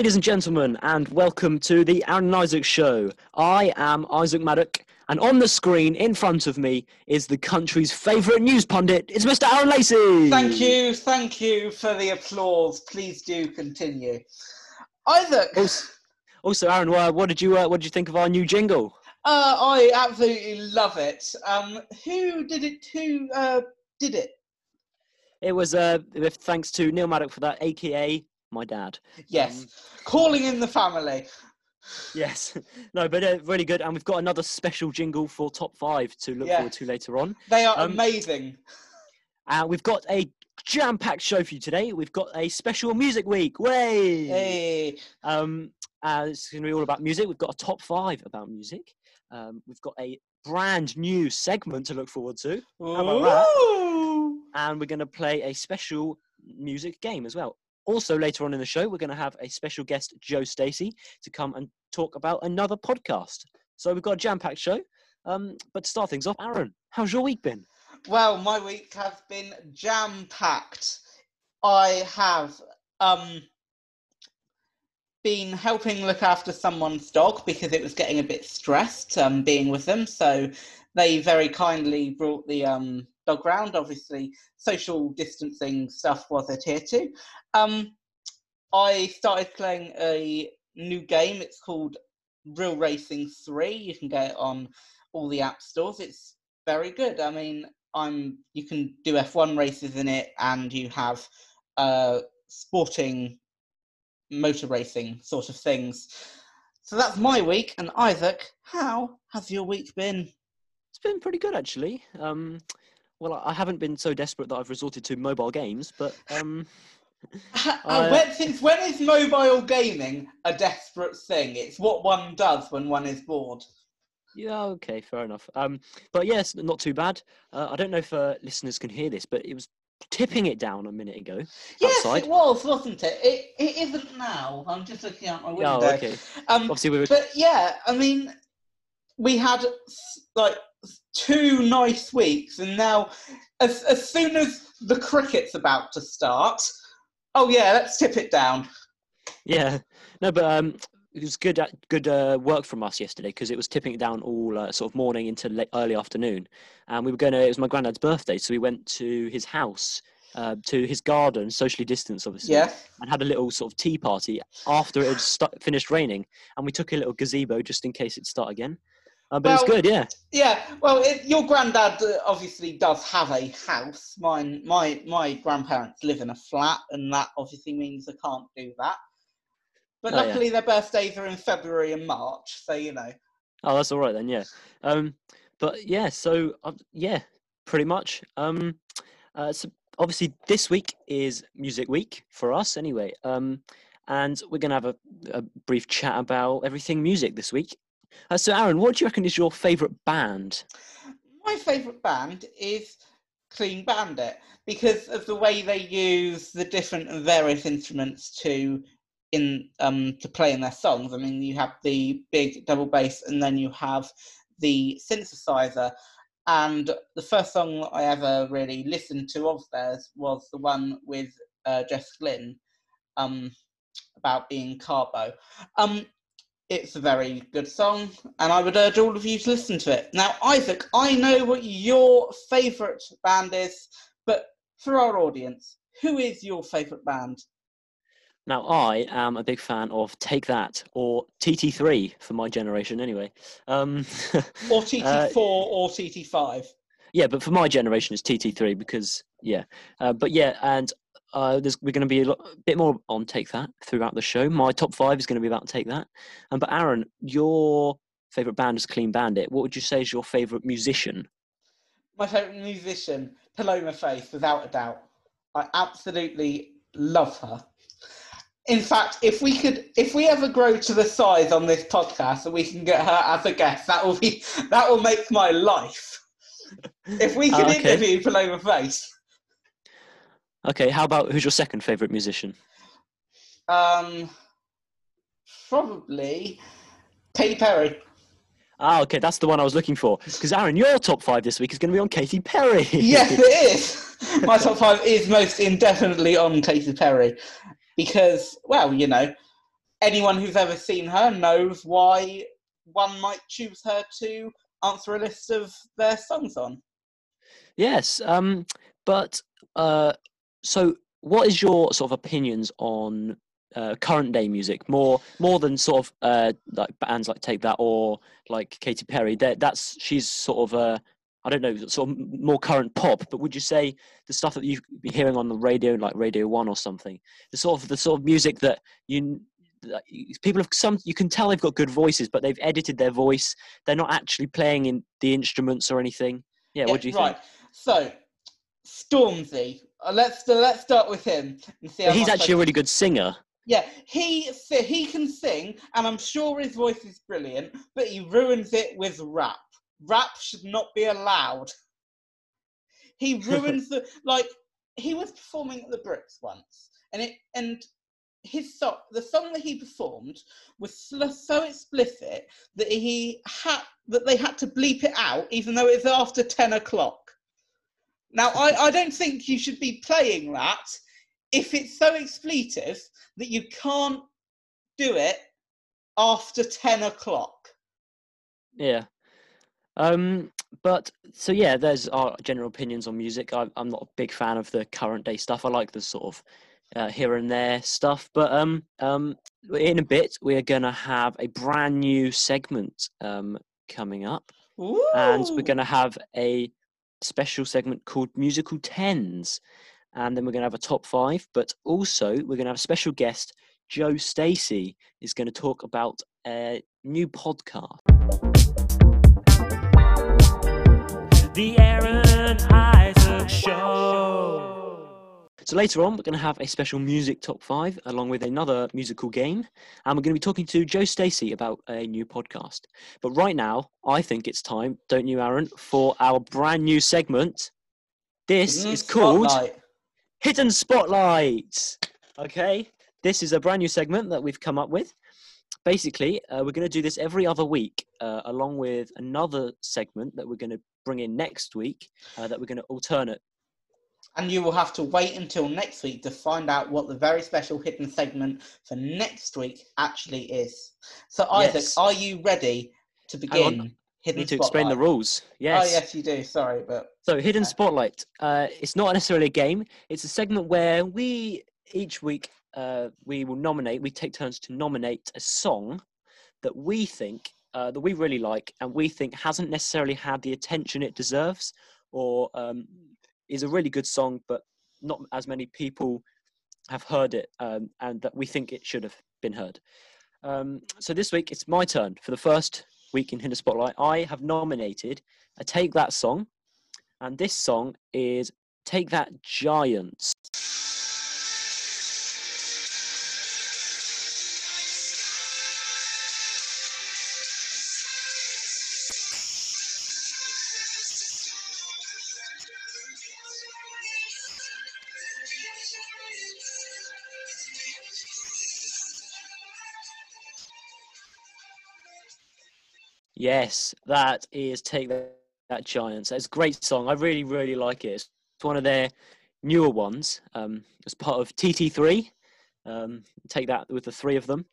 Ladies and gentlemen, and welcome to the Aaron and Isaac Show. I am Isaac Maddock, and on the screen in front of me is the country's favourite news pundit. It's Mr. Aaron Lacey. Thank you, thank you for the applause. Please do continue. Isaac, Also, also Aaron, what did you uh, what did you think of our new jingle? uh, I absolutely love it. Um, who did it? Who uh, did it? It was uh, thanks to Neil Maddock for that, aka my dad. Yes, Um, calling in the family. Yes, no, but uh, really good, and we've got another special jingle for top five to look Yeah. forward to later on. They are Um, amazing. Uh, we've got a jam-packed show for you today. We've got a special music week. Way. Hey, Um, uh, it's going to be all about music. We've got a top five about music. Um, we've got a brand new segment to look forward to, How about that? And we're going to play a special music game as well. Also, later on in the show, we're going to have a special guest, Joe Stacey, to come and talk about another podcast. So we've got a jam-packed show. Um, but to start things off, Aaron, how's your week been? Well, my week has been jam packed. I have um, been helping look after someone's dog because it was getting a bit stressed um, being with them. So they very kindly brought the um, dog round. Obviously, social distancing stuff was adhered to. Um, I started playing a new game. It's called Real Racing 3. You can get it on all the app stores. It's very good. I mean, I'm you can do F1 races in it, and you have uh, sporting motor racing sort of things. So that's my week. And Isaac, how has your week been? It's been pretty good actually. Um, well, I haven't been so desperate that I've resorted to mobile games, but um, uh, when, since when is mobile gaming a desperate thing? It's what one does when one is bored. yeah, okay, fair enough. Um, but yes, not too bad. Uh, I don't know if uh, listeners can hear this, but it was tipping it down a minute ago Yes, outside. it was, wasn't it? It it isn't now. I'm just looking out my window. Oh, okay. Um, Obviously, we were. But yeah, I mean, we had like two nice weeks, and now as as soon as the cricket's about to start, oh yeah, let's tip it down. Yeah, no, but um, it was good. Good uh, work from us yesterday because it was tipping it down all uh, sort of morning into late, early afternoon, and we were going to. It was my granddad's birthday, so we went to his house, uh, to his garden, socially distanced, obviously, Yeah, and had a little sort of tea party after it had st- finished raining, and we took a little gazebo just in case it'd start again. Uh, but Well- was good, yeah. yeah. Well, it, your granddad uh, obviously does have a house. Mine, my my grandparents live in a flat, and that obviously means I can't do that. But Oh, yeah. luckily, their birthdays are in February and March, so you know. Oh, that's all right then. Yeah. Um, but yeah, so uh, yeah, pretty much. Um, uh, so obviously this week is Music Week for us, anyway. Um, and we're gonna have a, a brief chat about everything music this week. Uh, so, Aaron, what do you reckon is your favourite band? My favourite band is Clean Bandit because of the way they use the different and various instruments to in um to play in their songs. I mean, you have the big double bass, and then you have the synthesizer. And the first song I ever really listened to of theirs was the one with uh, Jess Glynne, um, about being Carbo. Um, it's a very good song, and I would urge all of you to listen to it. Now, Isaac, I know what your favourite band is, but for our audience, who is your favourite band? Now, I am a big fan of Take That or TT3 for my generation, anyway. Um, Or uh, TT4 or TT5? Yeah, but for my generation, it's TT3 because yeah. Uh, but yeah, and uh, there's we're going to be a lot, bit more on Take That throughout the show. My top five is going to be about Take That. Um, but Aaron, your favorite band is Clean Bandit. What would you say is your favorite musician? My favourite musician, Paloma Faith, without a doubt. I absolutely love her. In fact, if we could, if we ever grow to the size on this podcast and we can get her as a guest, that will be that will make my life. If we can Ah, okay. interview Paloma Faith, Okay, how about who's your second favorite musician? um, probably Katy Perry. Ah, okay, that's the one I was looking for. Because Aaron, your top five this week is going to be on Katy Perry. yes, it is. My top five is most indefinitely on Katy Perry because, well, you know, anyone who's ever seen her knows why one might choose her to answer a list of their songs on. Yes, um, but uh, so what is your sort of opinions on uh, current day music more more than sort of uh, like bands like Take That or like Katy Perry? That that's she's sort of uh, I don't know sort of more current pop. But would you say the stuff that you've been hearing on the radio, like Radio One or something, the sort of the sort of music that you that people have some you can tell they've got good voices, but they've edited their voice. They're not actually playing in the instruments or anything. Yeah, Yeah, what do you right. think? So, Stormzy. Uh, let's let's start with him and see. How He's actually a really good singer. Yeah, he he can sing, and I'm sure his voice is brilliant, but he ruins it with rap. Rap should not be allowed. He ruins the like. He was performing at the Brits once, and it and his song, the song that he performed, was sl- so explicit that he had that they had to bleep it out, even though it's after ten o'clock. Now, I, I don't think you should be playing that if it's so expletive that you can't do it after 10 o'clock. Yeah. Um, but so yeah, there's our general opinions on music. I, I'm not a big fan of the current day stuff. I like the sort of uh, here and there stuff. But um, um, in a bit, we're gonna have a brand new segment um, coming up, and we're gonna have a special segment called musical tens, and then we're gonna have a top five. But also, we're gonna have a special guest. Joe Stacey is going to talk about a new podcast. The Aaron Isaac Show. So later on, we're going to have a special music top five along with another musical game, and we're going to be talking to Joe Stacey about a new podcast. But right now, I think it's time, don't you, Aaron, for our brand new segment. This is called Spotlight. Hidden Spotlight. Okay, this is a brand new segment that we've come up with. Basically, uh, we're going to do this every other week, uh, along with another segment that we're going to bring in next week uh, that we're going to alternate. And you will have to wait until next week to find out what the very special hidden segment for next week actually is. So, Isaac, Yes. are you ready to begin Hidden need to explain the rules. Yes. Oh, yes, you do. Sorry, but So, Hidden. Spotlight. Uh, it's not necessarily a game. It's a segment where we each week uh, we will nominate. We take turns to nominate a song that we think uh, that we really like and we think hasn't necessarily had the attention it deserves, or um, is a really good song, but not as many people have heard it, um, and that we think it should have been heard. Um, so this week it's my turn for the first week in Hidden Spotlight. I have nominated a Take That song and this song is Take That Giants. Yes, that is Take That, that Giants. It's a great song. I really, really like it. It's one of their newer ones. Um, it's part of TT3. Um, take that with the three of them.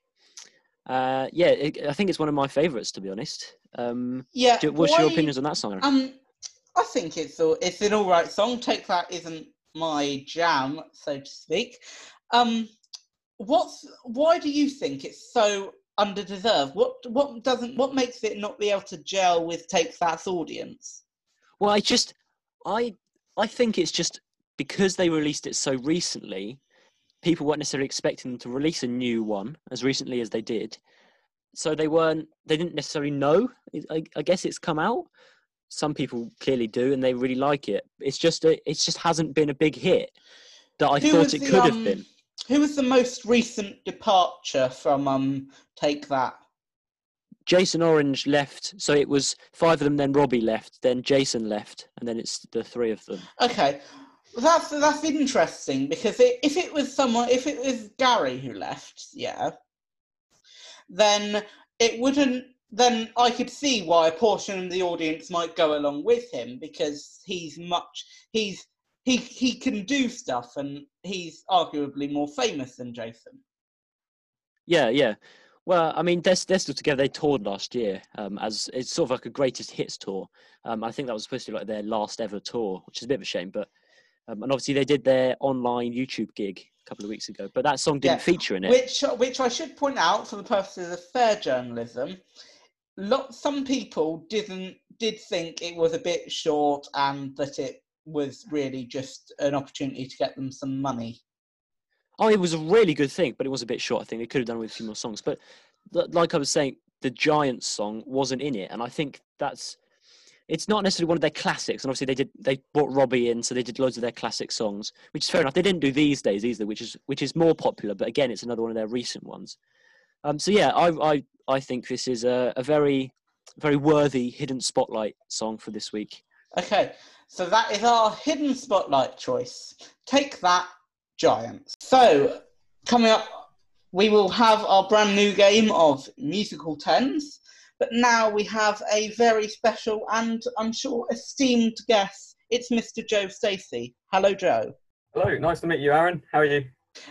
Uh, yeah, it, I think it's one of my favourites, to be honest. Um, yeah. do- what's your opinions on that song? Um, I think it's it's an all right song. Take that isn't my jam, so to speak. Um, what's why do you think it's so underdeserved? What what doesn't what makes it not be able to gel with Take That's audience? Well, I just, I, I think it's just because they released it so recently, people weren't necessarily expecting them to release a new one as recently as they did. So they weren't, they didn't necessarily know. I, I guess it's come out. Some people clearly do, and they really like it. It's just, a, it just hasn't been a big hit that I Who thought it the, could have um, been. Who was the most recent departure from um Take That? Jason Orange left, so it was five of them. Then Robbie left, then Jason left, and then it's the three of them. Okay, well, that's that's interesting because it, if it was someone, if it was Gary who left, yeah, then it wouldn't. Then I could see why a portion of the audience might go along with him because he's much he's he he can do stuff and he's arguably more famous than Jason. Yeah, yeah. Well, I mean, they're, they're still together. They toured last year um, as it's sort of like a greatest hits tour. Um, I think that was supposed to be like their last ever tour, which is a bit of a shame. But um, and obviously they did their online YouTube gig a couple of weeks ago, but that song didn't Yeah, feature in it. Which, which I should point out, for the purposes of fair journalism, lot some people didn't did think it was a bit short and that it was really just an opportunity to get them some money. Oh, it was a really good thing, but it was a bit short. I think they could have done with a few more songs. But li- like I was saying, the Giants song wasn't in it, and I think that's it's not necessarily one of their classics. And obviously, they did they brought Robbie in, so they did loads of their classic songs, which is fair enough. They didn't do these days either, which is which is more popular. But again, it's another one of their recent ones. Um, so yeah, I I I think this is a, a very very worthy hidden spotlight song for this week. Okay, so that is our hidden spotlight choice. Take that, Giants. So, coming up, we will have our brand new game of musical tens, but now we have a very special and I'm sure esteemed guest. It's Mr. Joe Stacey. Hello, Joe. Hello, nice to meet you, Aaron. How are you?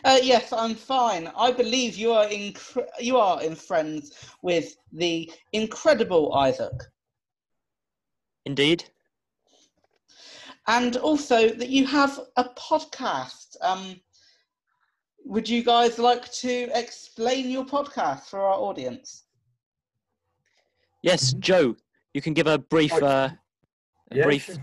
Uh, yes, I'm fine. I believe you are in you are in friends with the incredible Isaac. Indeed. And also that you have a podcast. Um, would you guys like to explain your podcast for our audience? Yes, Joe, you can give a brief uh, a Yeah, brief. sure.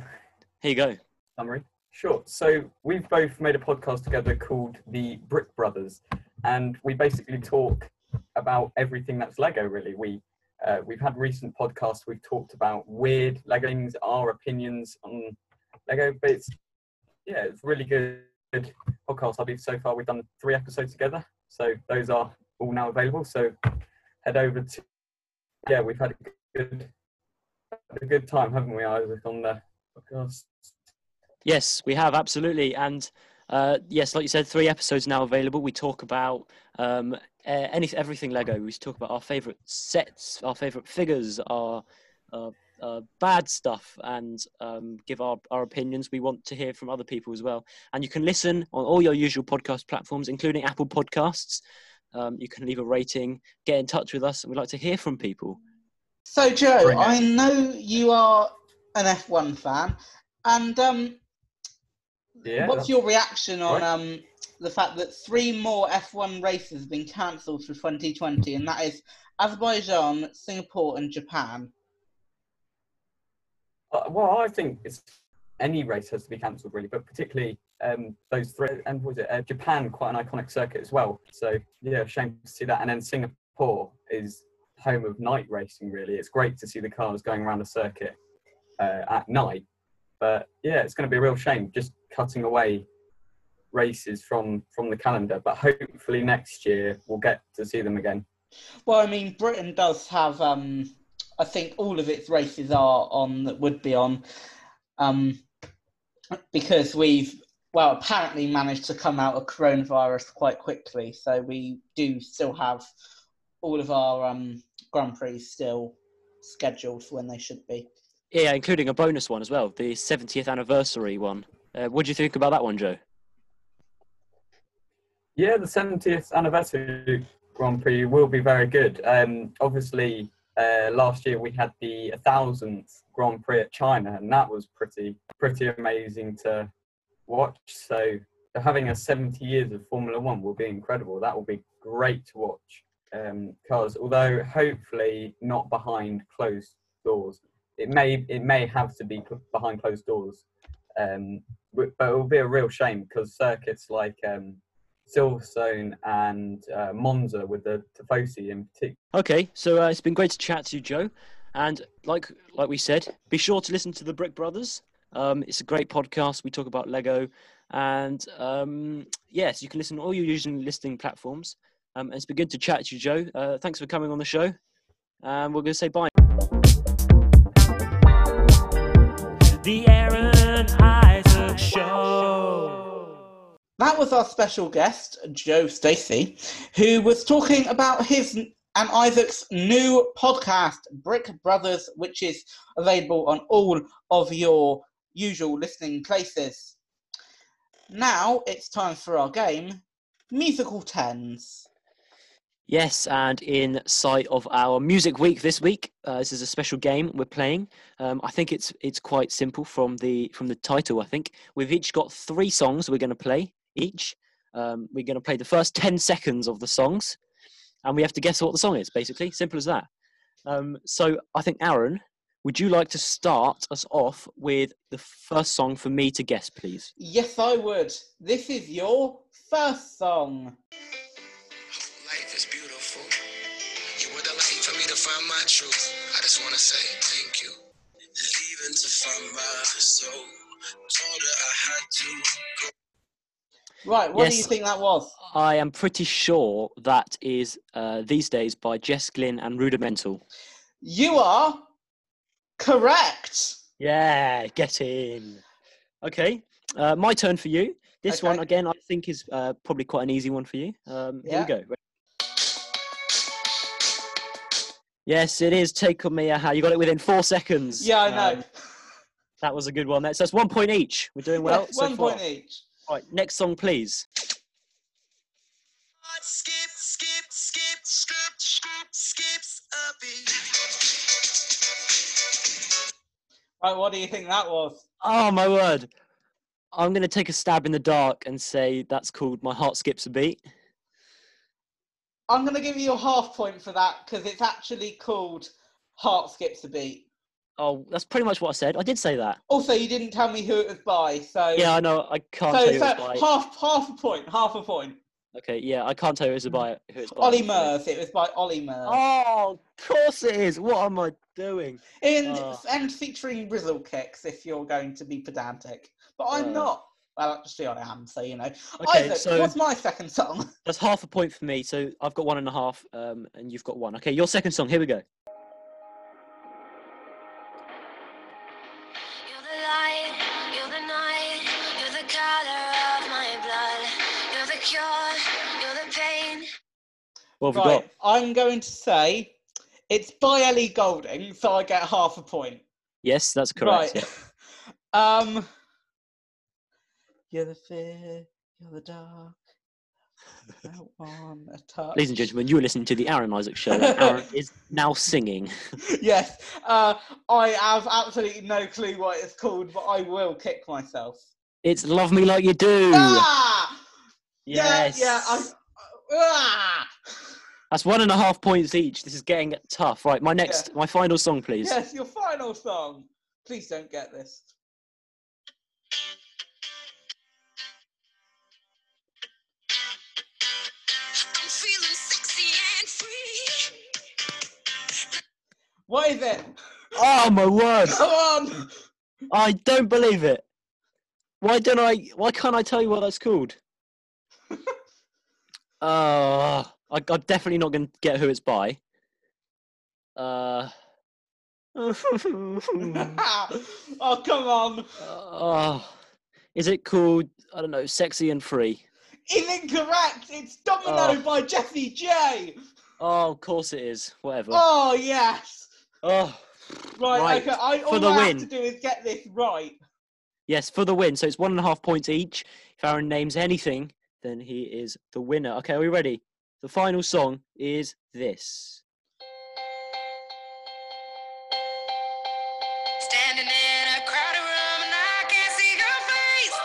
Here you go. Summary. Sure. So we've both made a podcast together called the Brick Brothers, and we basically talk about everything that's Lego. Really, we uh, we've had recent podcasts. We've talked about weird Lego things, our opinions on Lego, but it's yeah, it's really good, podcast. I believe so far we've done three episodes together, so those are all now available. So head over to yeah, we've had a good a good time, haven't we, Isaac, on the podcast? Yes, we have absolutely, and uh, yes, like you said, three episodes now available. We talk about um, any everything Lego. We talk about our favorite sets, our favorite figures, our uh, uh, bad stuff, and um, give our, our opinions. We want to hear from other people as well. And you can listen on all your usual podcast platforms, including Apple Podcasts. Um, you can leave a rating, get in touch with us, and we'd like to hear from people. So, Joe, Bring. I know you are an F1 fan, and um, Yeah. what's your reaction on right. um, the fact that three more F1 races have been cancelled for 2020, and that is Azerbaijan, Singapore, and Japan? Uh, well, I think it's any race has to be cancelled really, but particularly um, those three. And was it uh, Japan? Quite an iconic circuit as well. So yeah, shame to see that. And then Singapore is home of night racing. Really, it's great to see the cars going around the circuit uh, at night. But yeah, it's going to be a real shame just cutting away races from from the calendar. But hopefully next year we'll get to see them again. Well, I mean, Britain does have. Um, I think all of its races are on that would be on, um, because we've well apparently managed to come out of coronavirus quite quickly. So we do still have all of our um, Grand Prix still scheduled for when they should be. Yeah, including a bonus one as well, the 70th anniversary one. Uh, what do you think about that one, Joe? Yeah, the 70th anniversary Grand Prix will be very good. Um, obviously, uh, last year we had the 1000th Grand Prix at China, and that was pretty pretty amazing to watch. So having a 70 years of Formula One will be incredible. That will be great to watch. Um, although hopefully not behind closed doors. It may it may have to be behind closed doors, um, but but it will be a real shame because circuits like um, Silverstone and uh, Monza with the Tifosi in particular. Okay, so uh, it's been great to chat to you, Joe. And like like we said, be sure to listen to the Brick Brothers. Um, it's a great podcast. We talk about Lego, and um, yes, you can listen on all your usual listening platforms. Um, it's been good to chat to you, Joe. Uh, thanks for coming on the show. And we're going to say bye. That was our special guest, Joe Stacey, who was talking about his and Isaac's new podcast, Brick Brothers, which is available on all of your usual listening places. Now it's time for our game, Musical Tens. Yes, and in sight of our music week this week, uh, this is a special game we're playing. Um, I think it's it's quite simple from the from the title. I think we've each got three songs we're going to play each. Um, we're going to play the first ten seconds of the songs, and we have to guess what the song is. Basically, simple as that. Um, so I think Aaron, would you like to start us off with the first song for me to guess, please? Yes, I would. This is your first song. Life is beautiful. You were the light for me to find my truth. I just wanna say thank you. Leaving to find my soul. Told her I had to go. Right, what do you think that was? I am pretty sure that is uh, these days by Jess Glynne and Rudimental. You are correct. Yeah, get in. Okay, uh, my turn for you. This one again, I think is uh, probably quite an easy one for you. Um, Here we go. Yes, it is. Take on me, aha. You got it within four seconds. Yeah, I know. Um, that was a good one. So it's one point each. We're doing well. Yeah, so one far. point each. Right, next song, please. Skip, skip, skip, skip, skip, skips a beat. Right, what do you think that was? Oh my word! I'm going to take a stab in the dark and say that's called "My Heart Skips a Beat." I'm going to give you a half point for that because it's actually called Heart Skips a Beat. Oh, that's pretty much what I said. I did say that. Also, you didn't tell me who it was by, so Yeah, I know. I can't so, tell you so who it's by. half half a point, half a point. Okay, yeah, I can't tell you who it's by. Who it's by. Olly. Murs, it was by Olly Murs. Oh, of course it is. What am I doing? In, oh. And featuring Rizzle Kicks, if you're going to be pedantic. But I'm Uh. not. Well, actually, I am, so you know. Okay, Isaac, so what's my second song? that's half a point for me. So I've got one and a half, um, and you've got one. Okay, your second song. Here we go. What have Right, got? I'm going to say it's by Ellie Goulding, so I get half a point. Yes, that's correct. Right. yeah. um. You're the fear, you're the dark. Don't a touch. Ladies and gentlemen, you are listening to the Aaron Isaac Show. and Aaron is now singing. yes, uh, I have absolutely no clue what it's called, but I will kick myself. It's "Love Me Like You Do." Ah! yes. Yeah, yeah. I, ah! That's one and a half points each. This is getting tough. Right, my next, my final song, please. Yes, your final song. Please don't get this. I'm feeling sexy and free. What is it? Oh my word! Come on! I don't believe it. Why don't I? Why can't I tell you what that's called? Uh, I, I'm definitely not going to get who it's by. Uh. oh, come on. oh, is it called? I don't know. Sexy and free. Is incorrect. It's Domino Oh. by Jessie J. Oh, of course it is. Whatever. Oh, yes. Oh, Right, Right, okay. I, all for the I win. have to do is get this right. yes, for the win. So it's one and a half points each. If Aaron names anything, then he is the winner. Okay, are we ready? The final song is this. Standing in a crowded room and I can't see your face.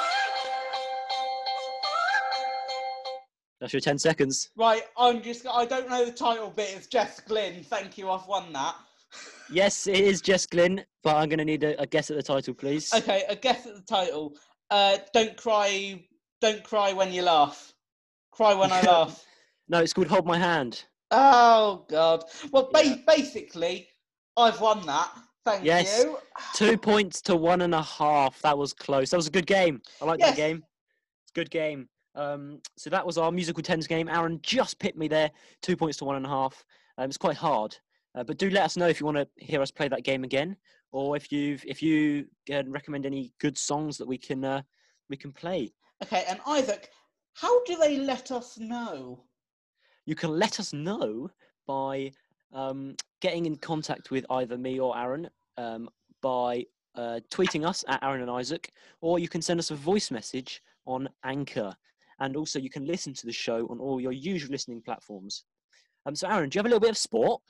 That's your 10 seconds. Right, I'm just. I don't know the title bit. It's Jess Glynne. Thank you. I've won that. Yes, it is Jess Glynne, but I'm going to need a, a guess at the title, please. Okay, a guess at the title. Uh, don't cry. Don't cry when you laugh. Cry when I laugh. No, it's called Hold My Hand. Oh God. Well, ba- Yeah. basically, I've won that. Thank Yes. you. Two points to one and a half. That was close. That was a good game. I like Yes. that game. It's a good game. Um, so that was our musical tens game. Aaron just pipped me there. Two points to one and a half. Um, it's quite hard, uh, but do let us know if you want to hear us play that game again, or if you've if you can recommend any good songs that we can uh, we can play. Okay, and Isaac, how do they let us know? You can let us know by um, getting in contact with either me or Aaron um, by uh, tweeting us at Aaron and Isaac, or you can send us a voice message on Anchor. And also, you can listen to the show on all your usual listening platforms. Um, so, Aaron, do you have a little bit of sport?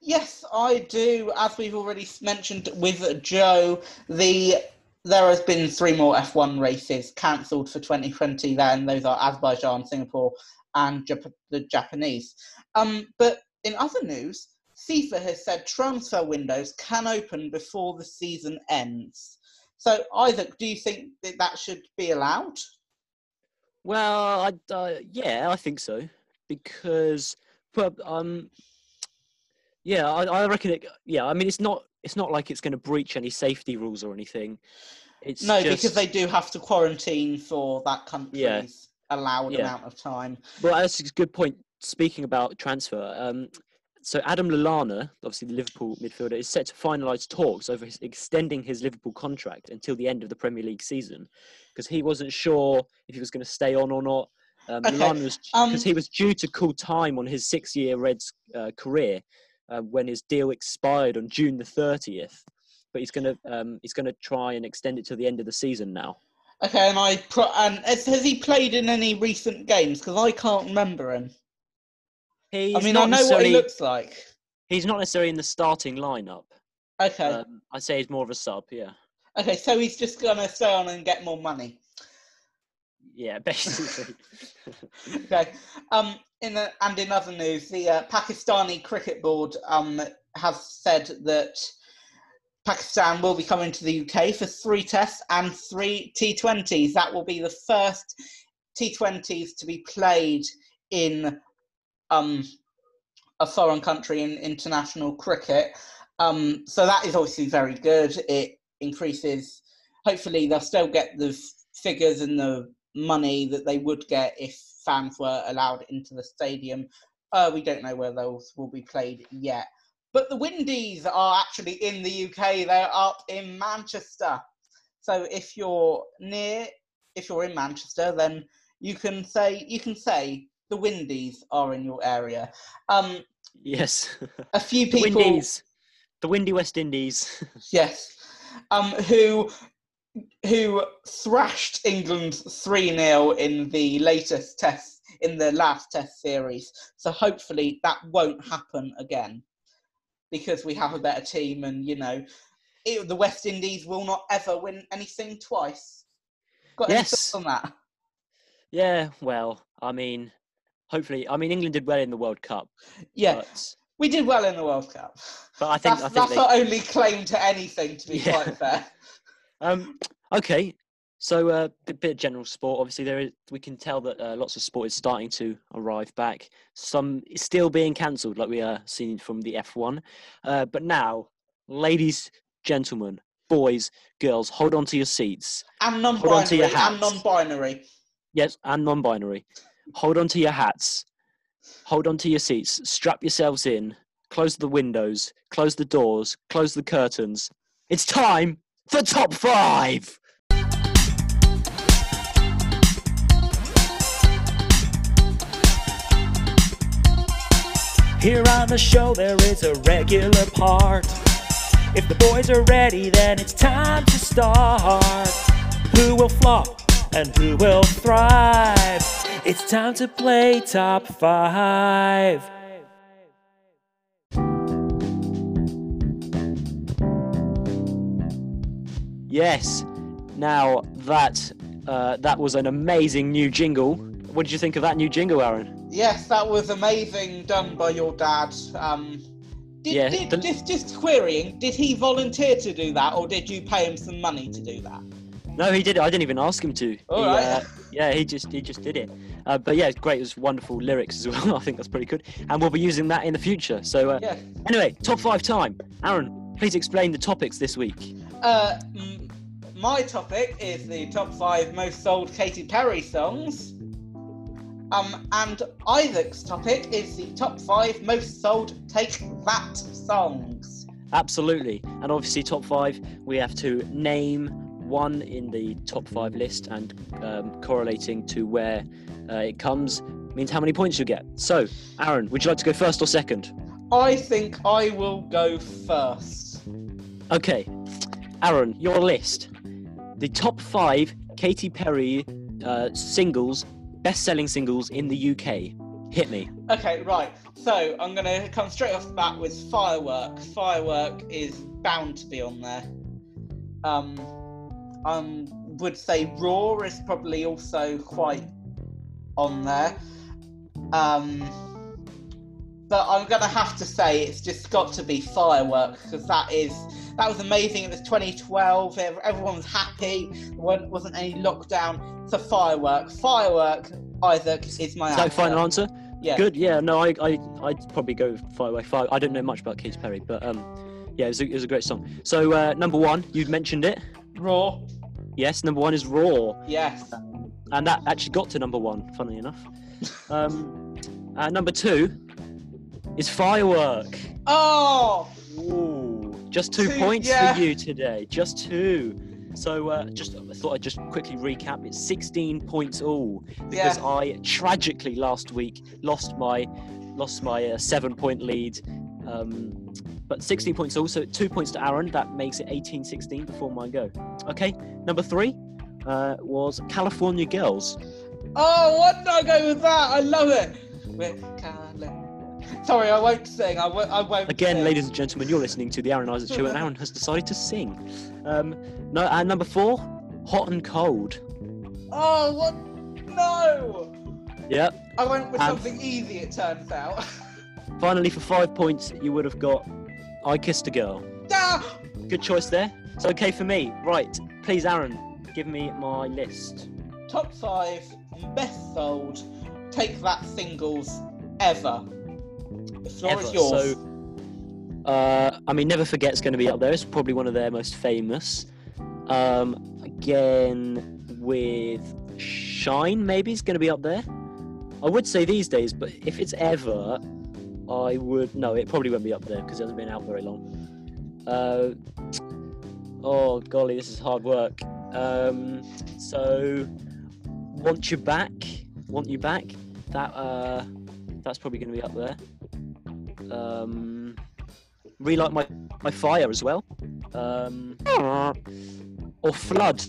Yes, I do. As we've already mentioned with Joe, the there has been three more F1 races cancelled for 2020. Then those are Azerbaijan, Singapore, and Jap- the Japanese. Um, but in other news, FIFA has said transfer windows can open before the season ends. So, Isaac, do you think that that should be allowed? Well, I, uh, yeah, I think so because, but um, yeah, I, I reckon it. Yeah, I mean, it's not it's not like it's going to breach any safety rules or anything. It's no, just, because they do have to quarantine for that country's Yeah. Allowed Yeah. amount of time. Well, that's a good point. Speaking about transfer, um, so Adam Lallana, obviously the Liverpool midfielder, is set to finalise talks over his, extending his Liverpool contract until the end of the Premier League season, because he wasn't sure if he was going to stay on or not. Um, Okay, Lallana was um, because he was due to call time on his six-year Reds uh, career uh, when his deal expired on June the thirtieth. But he's going to um, he's going to try and extend it to the end of the season now. Okay, and I pro- and has, has he played in any recent games? Because I can't remember him. He's I mean, not I know what he looks like. He's not necessarily in the starting lineup. Okay, Um, I'd say he's more of a sub. Yeah. okay, so he's just gonna stay on and get more money. Yeah, basically. Okay. Um. In a, and in other news, the uh, Pakistani Cricket Board um has said that Pakistan will be coming to the UK for three tests and three T20s. That will be the first T20s to be played in um a foreign country in international cricket. Um, so that is obviously very good. It increases. Hopefully, they'll still get the figures and the money that they would get if fans were allowed into the stadium. Uh, we don't know where those will be played yet. But the Windies are actually in the UK. They're up in Manchester. So if you're near, if you're in Manchester, then you can say you can say the Windies are in your area. Um, yes. a few the people, Windies. The windy West Indies. yes, um, who who thrashed England three 0 in the latest test in the last test series. So hopefully that won't happen again, because we have a better team, and you know, it, the West Indies will not ever win anything twice. Got any Yes. thoughts on that? yeah, well, I mean, hopefully, I mean, England did well in the World Cup. Yeah, But, we did well in the World Cup. but I think, That's, I think that's they, our only claim to anything, to be Yeah. quite fair. Um, okay, so a uh, bit, bit of general sport. Obviously, there is. We can tell that uh, lots of sport is starting to arrive back. Some is still being cancelled, like we are seeing from the F1. Uh, but now, ladies, gentlemen, boys, girls, hold on to your seats. And Hold on to non-binary. And non-binary. Yes, and non-binary. Hold on to your hats. Hold on to your seats. Strap yourselves in. Close the windows. Close the doors. Close the curtains. It's time for top five. Here on the show, there is a regular part. If the boys are ready, then it's time to start. Who will flop and who will thrive? It's time to play top five. Yes. Now that uh, that was an amazing new jingle. What did you think of that new jingle, Aaron? Yes, that was amazing done by your dad. Um, did, Yeah, did, the- just, just querying, did he volunteer to do that or did you pay him some money to do that? No, he did it. I didn't even ask him to. All He, right. uh, yeah, he just he just did it. Uh, but yeah, it's great. It was wonderful lyrics as well. I think that's pretty good, and we'll be using that in the future. So uh, Yeah. anyway, top five time. Aaron, please explain the topics this week. Uh, my topic is the top five most sold Katy Perry songs. Um, and Isaac's topic is the top five most sold Take That songs. Absolutely. And obviously, top five, we have to name one in the top five list and um, correlating to where uh, it comes means how many points you get. So, Aaron, would you like to go first or second? I think I will go first. Okay. Aaron, your list. The top five Katy Perry uh, singles, best selling singles in the UK. Hit me. Okay, right. So I'm gonna come straight off the bat with firework. Firework is bound to be on there. Um, I would say roar is probably also quite on there. Um, but I'm gonna have to say it's just got to be firework because that is that was amazing. It was 2012. Everyone was happy. There wasn't- wasn't any lockdown. It's a firework. Firework. Isaac is my Is that answer. final answer? Yeah. Good. Yeah. No, I, I, I'd probably go Fireway Fire. I don't know much about Katy Perry, but um, yeah, it was a, it was a great song. So uh, number one, you mentioned it. Roar. Yes, number one is Roar, Yes. and that actually got to number one. Funnily enough. Um, uh, number two is Firework. Oh. Ooh, just two, Two, points yeah. for you today. Just two. So uh, just I thought I'd just quickly recap. It's 16 points all because Yeah. I tragically last week lost my lost my uh, seven point lead. Um, but 16 points all, so two points to Aaron. That makes it 18-16 before mine go. Okay, number three uh, was California Girls. Oh, what did I go with that? I love it. Sorry, I won't sing. I won't. I won't Again, sing. ladies and gentlemen, you're listening to the Aaron Isaac Show, and Aaron has decided to sing. Um, no, and number four, Hot and Cold. Oh, what? No. Yep. I went with And- something easy. It turns out. Finally, for five points, you would have got I Kissed a Girl. Ah! Good choice there. It's okay for me. Right. Please, Aaron, give me my list. Top five best sold. Take that singles ever. The floor Ever. is yours. So, uh, I mean, Never Forget's going to be up there. It's probably one of their most famous. Um, again, with Shine, maybe it's going to be up there. I would say these days, but if it's ever, I would. No, it probably won't be up there because it hasn't been out very long. Uh, oh, golly, this is hard work. Um, so, Want You Back, Want You Back, that, uh, that's probably going to be up there um, relight my my fire as well, um, or flood.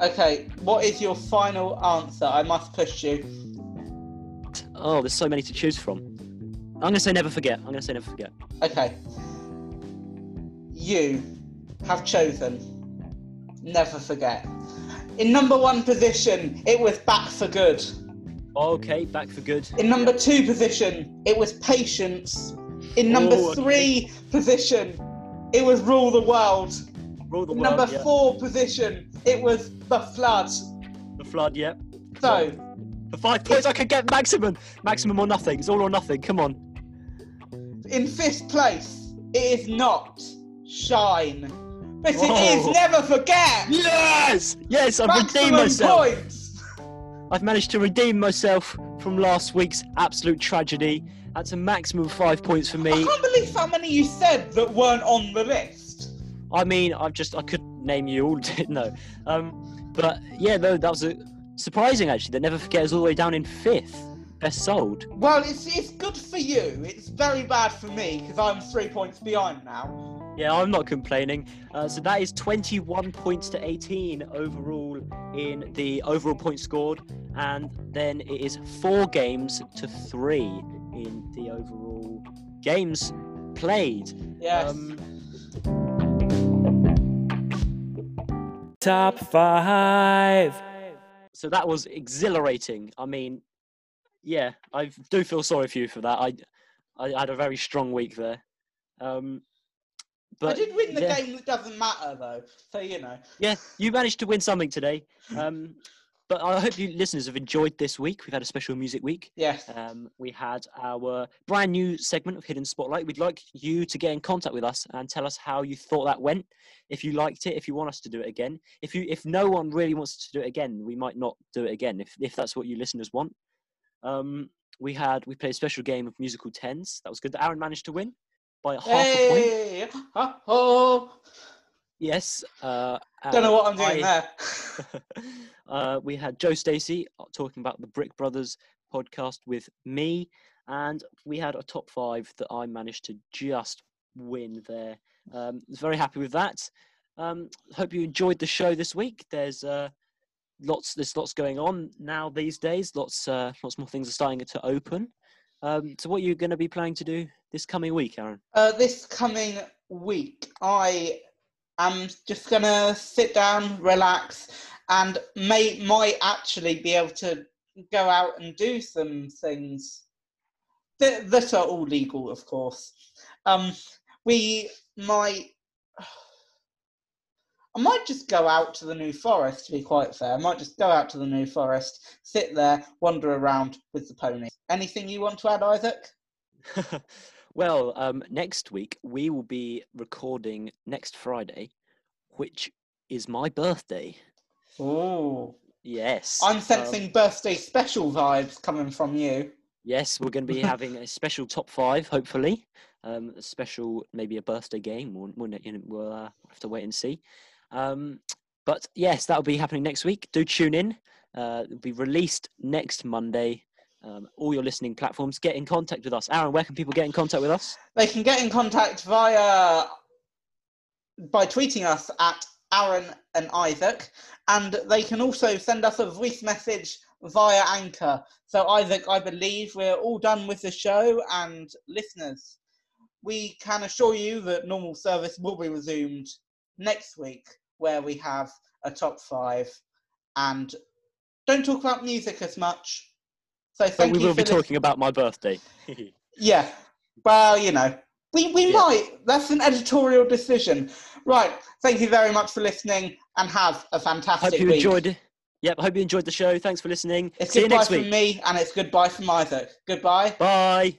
okay, what is your final answer? I must push you. Oh, there's so many to choose from. I'm gonna say never forget. I'm gonna say never forget. Okay. You have chosen Never Forget. In number one position, it was Back for Good. Okay, back for good. In number two position, it was Patience. In number Oh, okay. three position, it was Rule the World. Rule the world. number yeah. four position, it was The Flood. The flood. Yep. So, For five points, I could get maximum. Maximum or nothing. It's all or nothing. Come on. in fifth place, it is not Shine. But it Oh. is Never Forget. Yes. Yes, I've redeemed Maximum myself. points. I've managed to redeem myself from last week's absolute tragedy. That's a maximum of five points for me. I can't believe how many you said that weren't on the list. I mean, I've just I could name you all. no, um, but yeah, though that was a, surprising actually. That Never Forget is all the way down in fifth, best sold. Well, it's it's good for you. It's very bad for me because I'm three points behind now. Yeah, I'm not complaining. Uh, so that is 21 points to 18 overall in the overall points scored, and then it is four games to three in the overall games played. Yes. Um, Top five. so that was exhilarating. I mean, yeah, I do feel sorry for you for that. I, I had a very strong week there. Um, but I did win the yeah, game that doesn't matter though, so you know. Yeah, you managed to win something today. Um, but I hope you listeners have enjoyed this week. We've had a special music week. Yes. Um, we had our brand new segment of Hidden Spotlight. We'd like you to get in contact with us and tell us how you thought that went. If you liked it, if you want us to do it again. If you if no one really wants to do it again, we might not do it again. If if that's what you listeners want. Um, we had we played a special game of musical tens. That was good. That Aaron managed to win by half a point. Hey, ha, ho. Yes. Uh, Don't know what I'm I- doing there. uh, we had Joe Stacey uh, talking about the Brick Brothers podcast with me, and we had a top five that I managed to just win there. Um, was very happy with that. Um, hope you enjoyed the show this week. There's uh, lots there's lots going on now these days. Lots uh, lots more things are starting to open. Um, so what are you going to be planning to do this coming week, Aaron? Uh, this coming week, I am just gonna sit down, relax, and may might actually be able to go out and do some things that, that are all legal, of course. Um, we might. I might just go out to the New Forest, to be quite fair. I might just go out to the New Forest, sit there, wander around with the pony. Anything you want to add, Isaac? well, um, next week we will be recording next Friday, which is my birthday. Oh, Yes. I'm um, sensing birthday special vibes coming from you. Yes, we're going to be having a special top five, hopefully. Um, a special, maybe a birthday game. We'll, we'll, you know, we'll uh, have to wait and see. Um, but yes, that'll be happening next week. Do tune in. Uh, it'll be released next Monday. Um, all your listening platforms. Get in contact with us. Aaron, where can people get in contact with us? They can get in contact via by tweeting us at Aaron and Isaac, and they can also send us a voice message via Anchor. So Isaac, I believe we're all done with the show, and listeners, we can assure you that normal service will be resumed next week, where we have a top five, and don't talk about music as much. So But thank we you will for be talking about my birthday. Yeah. Well, you know, we, we Yeah. might. That's an editorial decision. Right. Thank you very much for listening and have a fantastic hope you week. enjoyed. Yep, I hope you enjoyed the show. Thanks for listening. It's See you goodbye next from me and it's goodbye from Isaac. Goodbye. Bye.